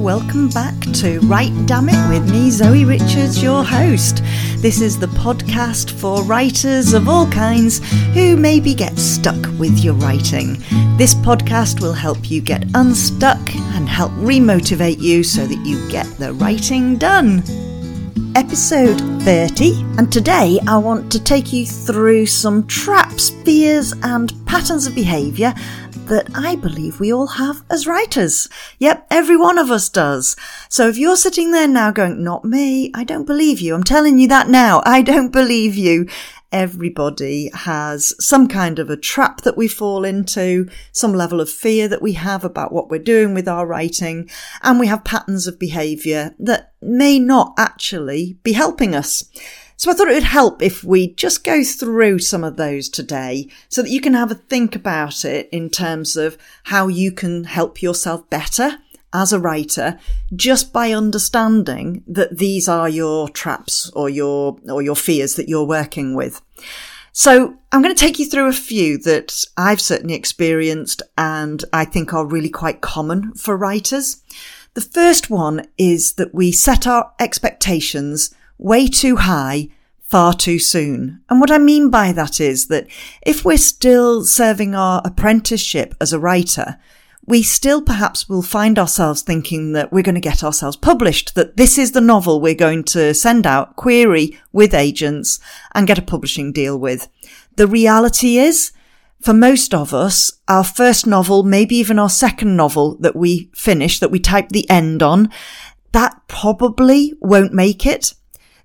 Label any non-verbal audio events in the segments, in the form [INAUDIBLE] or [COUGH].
welcome back to Write Damn It with me, Zoe Richards, your host. This is the podcast for writers of all kinds who maybe get stuck with your writing. This podcast will help you get unstuck and help remotivate you so that you get the writing done. Episode 30, and today I want to take you through some traps, fears, and patterns of behaviour that I believe we all have as writers. Yep, every one of us does. So if you're sitting there now going, not me, I don't believe you. I'm telling you that now. [LAUGHS] I don't believe you. Everybody has some kind of a trap that we fall into, some level of fear that we have about what we're doing with our writing, and we have patterns of behaviour that may not actually be helping us. So I thought it would help if we just go through some of those today so that you can have a think about it in terms of how you can help yourself better as a writer just by understanding that these are your traps or your or your fears that you're working with. So I'm going to take you through a few that I've certainly experienced and I think are really quite common for writers. The first one is that we set our expectations way too high far too soon. And what I mean by that is that if we're still serving our apprenticeship as a writer, we still perhaps will find ourselves thinking that we're going to get ourselves published, that this is the novel we're going to send out, query with agents and get a publishing deal with. The reality is, for most of us, our first novel, maybe even our second novel that we finish, that we type the end on, that probably won't make it.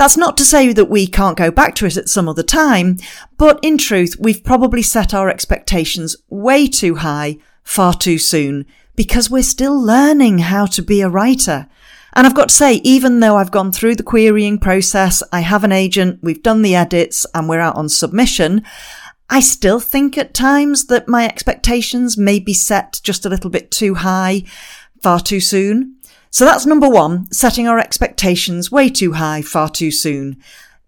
That's not to say that we can't go back to it at some other time, but in truth, we've probably set our expectations way too high, far too soon, because we're still learning how to be a writer. And I've got to say, even though I've gone through the querying process, I have an agent, we've done the edits, and we're out on submission, I still think at times that my expectations may be set just a little bit too high, far too soon. So that's number one, setting our expectations way too high, far too soon.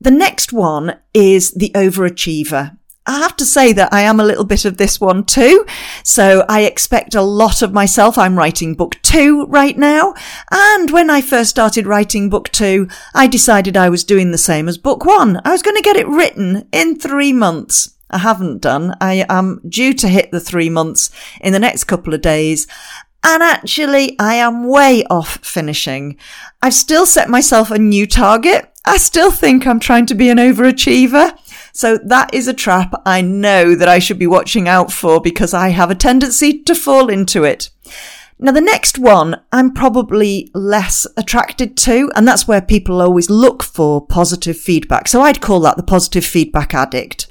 The next one is the overachiever. I have to say that I am a little bit of this one too. So I expect a lot of myself. I'm writing book two right now. And when I first started writing book two, I decided I was doing the same as book one. I was going to get it written in three months. I haven't done. I am due to hit the three months in the next couple of days. And actually, I am way off finishing. I've still set myself a new target. I still think I'm trying to be an overachiever. So that is a trap I know that I should be watching out for because I have a tendency to fall into it. Now, the next one I'm probably less attracted to, and that's where people always look for positive feedback. So I'd call that the positive feedback addict.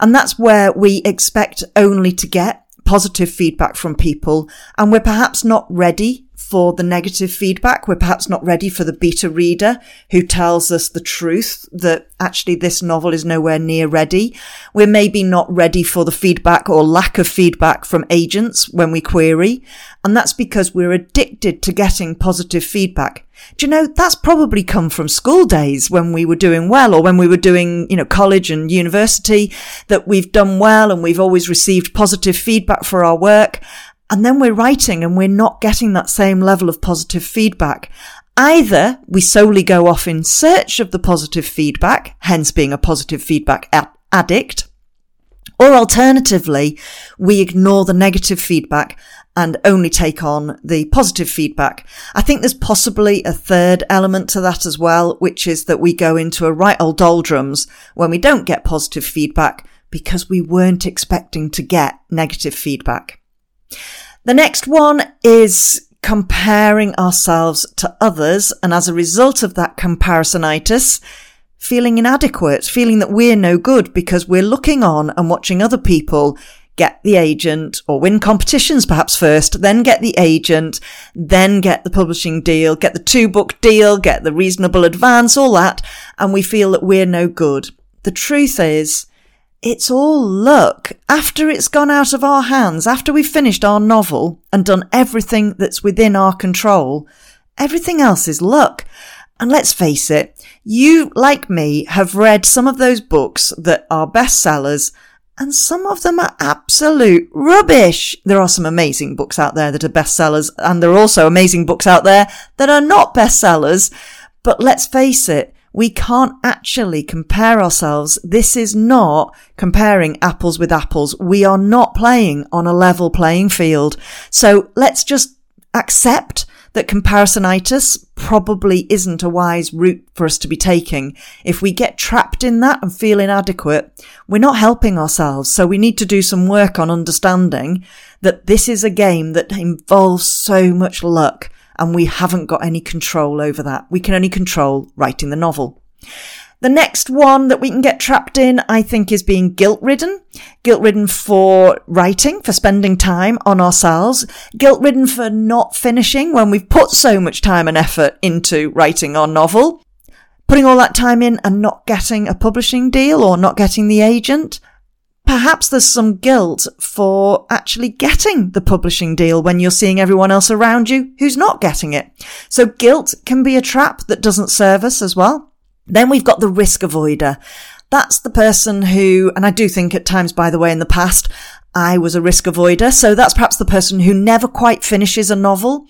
And that's where we expect only to get positive feedback from people and we're perhaps not ready for the negative feedback. We're perhaps not ready for the beta reader who tells us the truth that actually this novel is nowhere near ready. We're maybe not ready for the feedback or lack of feedback from agents when we query. And that's because we're addicted to getting positive feedback. Do you know, that's probably come from school days when we were doing well or when we were doing, you know, college and university that we've done well and we've always received positive feedback for our work. And then we're writing and we're not getting that same level of positive feedback. Either we solely go off in search of the positive feedback, hence being a positive feedback addict, or alternatively, we ignore the negative feedback and only take on the positive feedback. I think there's possibly a third element to that as well, which is that we go into a right old doldrums when we don't get positive feedback because we weren't expecting to get negative feedback. The next one is comparing ourselves to others. And as a result of that comparisonitis, feeling inadequate, feeling that we're no good because we're looking on and watching other people get the agent or win competitions perhaps first, then get the agent, then get the publishing deal, get the two book deal, get the reasonable advance, all that. And we feel that we're no good. The truth is it's all luck. After it's gone out of our hands, after we've finished our novel and done everything that's within our control, everything else is luck. And let's face it, you, like me, have read some of those books that are bestsellers and some of them are absolute rubbish. There are some amazing books out there that are bestsellers, and there are also amazing books out there that are not bestsellers. But let's face it, we can't actually compare ourselves. This is not comparing apples with apples. We are not playing on a level playing field. So let's just accept that comparisonitis probably isn't a wise route for us to be taking. If we get trapped in that and feel inadequate, we're not helping ourselves. So we need to do some work on understanding that this is a game that involves so much luck and we haven't got any control over that. We can only control writing the novel. The next one that we can get trapped in, I think, is being guilt ridden. Guilt ridden for writing, for spending time on ourselves. Guilt ridden for not finishing when we've put so much time and effort into writing our novel. Putting all that time in and not getting a publishing deal or not getting the agent. Perhaps there's some guilt for actually getting the publishing deal when you're seeing everyone else around you who's not getting it. So guilt can be a trap that doesn't serve us as well. Then we've got the risk avoider. That's the person who, and I do think at times, by the way, in the past, I was a risk avoider. So that's perhaps the person who never quite finishes a novel.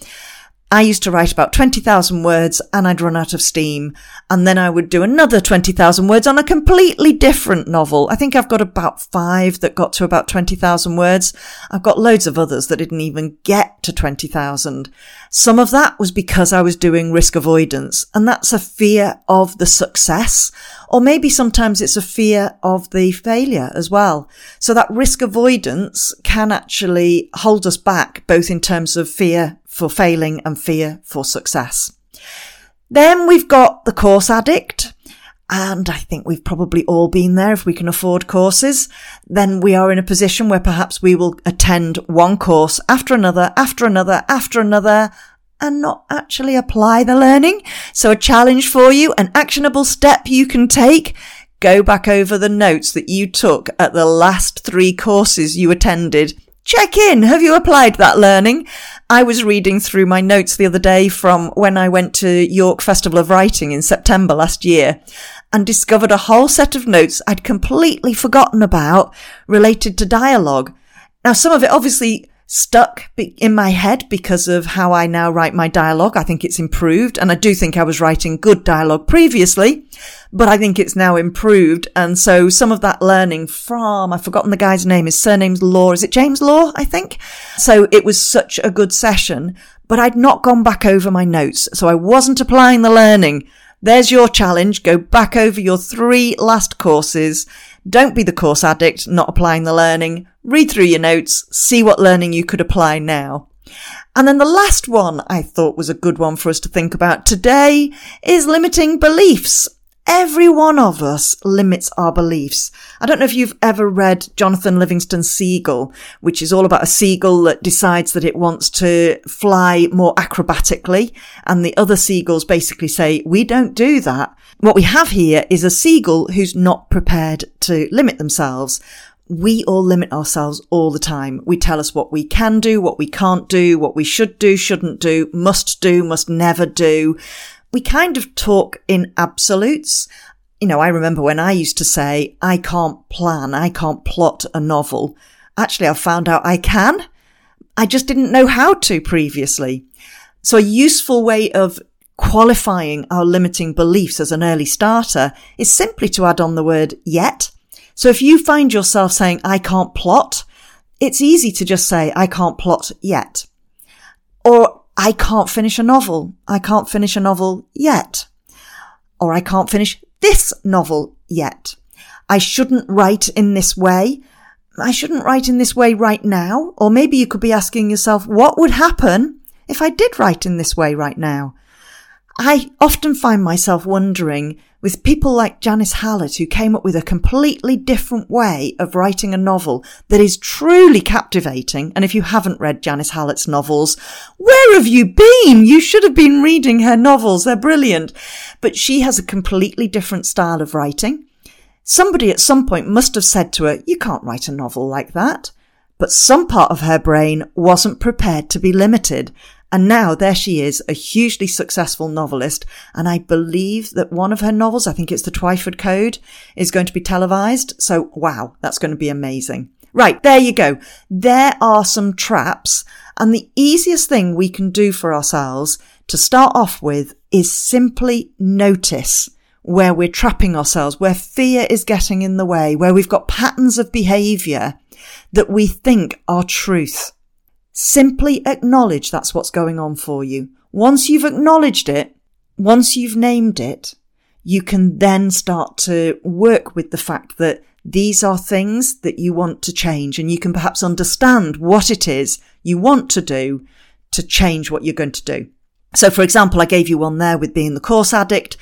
I used to write about 20,000 words and I'd run out of steam. And then I would do another 20,000 words on a completely different novel. I think I've got about five that got to about 20,000 words. I've got loads of others that didn't even get to 20,000. Some of that was because I was doing risk avoidance and that's a fear of the success. Or maybe sometimes it's a fear of the failure as well. So that risk avoidance can actually hold us back both in terms of fear for failing and fear for success. Then we've got the course addict. And I think we've probably all been there if we can afford courses. Then we are in a position where perhaps we will attend one course after another, after another, after another, and not actually apply the learning. So a challenge for you, an actionable step you can take. Go back over the notes that you took at the last three courses you attended check in. Have you applied that learning? I was reading through my notes the other day from when I went to York Festival of Writing in September last year and discovered a whole set of notes I'd completely forgotten about related to dialogue. Now, some of it obviously stuck in my head because of how I now write my dialogue. I think it's improved and I do think I was writing good dialogue previously, but I think it's now improved. And so some of that learning from, I've forgotten the guy's name, his surname's Law. Is it James Law? I think. So it was such a good session, but I'd not gone back over my notes. So I wasn't applying the learning. There's your challenge. Go back over your three last courses don't be the course addict, not applying the learning. Read through your notes, see what learning you could apply now. And then the last one I thought was a good one for us to think about today is limiting beliefs. Every one of us limits our beliefs. I don't know if you've ever read Jonathan Livingston Seagull, which is all about a seagull that decides that it wants to fly more acrobatically. And the other seagulls basically say, we don't do that. What we have here is a seagull who's not prepared to limit themselves. We all limit ourselves all the time. We tell us what we can do, what we can't do, what we should do, shouldn't do, must do, must never do we kind of talk in absolutes. You know, I remember when I used to say, I can't plan, I can't plot a novel. Actually, I found out I can. I just didn't know how to previously. So a useful way of qualifying our limiting beliefs as an early starter is simply to add on the word yet. So if you find yourself saying, I can't plot, it's easy to just say, I can't plot yet. Or I can't finish a novel. I can't finish a novel yet. Or I can't finish this novel yet. I shouldn't write in this way. I shouldn't write in this way right now. Or maybe you could be asking yourself, what would happen if I did write in this way right now? I often find myself wondering with people like Janice Hallett, who came up with a completely different way of writing a novel that is truly captivating. And if you haven't read Janice Hallett's novels, where have you been? You should have been reading her novels. They're brilliant. But she has a completely different style of writing. Somebody at some point must have said to her, you can't write a novel like that. But some part of her brain wasn't prepared to be limited. And now there she is, a hugely successful novelist. And I believe that one of her novels, I think it's the Twyford Code, is going to be televised. So wow, that's going to be amazing. Right, there you go. There are some traps. And the easiest thing we can do for ourselves to start off with is simply notice where we're trapping ourselves, where fear is getting in the way, where we've got patterns of behavior that we think are truth. Simply acknowledge that's what's going on for you. Once you've acknowledged it, once you've named it, you can then start to work with the fact that these are things that you want to change and you can perhaps understand what it is you want to do to change what you're going to do. So for example, I gave you one there with being the course addict.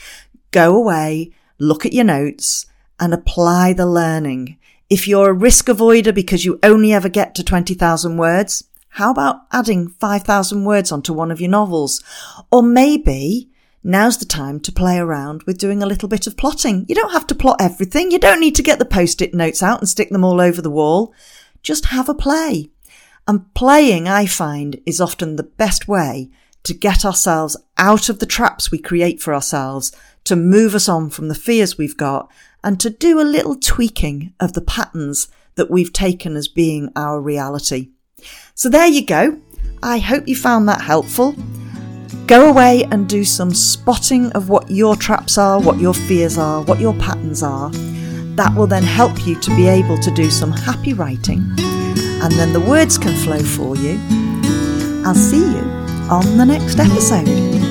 Go away, look at your notes and apply the learning. If you're a risk avoider because you only ever get to 20,000 words, how about adding 5,000 words onto one of your novels? Or maybe now's the time to play around with doing a little bit of plotting. You don't have to plot everything. You don't need to get the post-it notes out and stick them all over the wall. Just have a play. And playing, I find, is often the best way to get ourselves out of the traps we create for ourselves, to move us on from the fears we've got, and to do a little tweaking of the patterns that we've taken as being our reality. So there you go. I hope you found that helpful. Go away and do some spotting of what your traps are, what your fears are, what your patterns are. That will then help you to be able to do some happy writing, and then the words can flow for you. I'll see you on the next episode.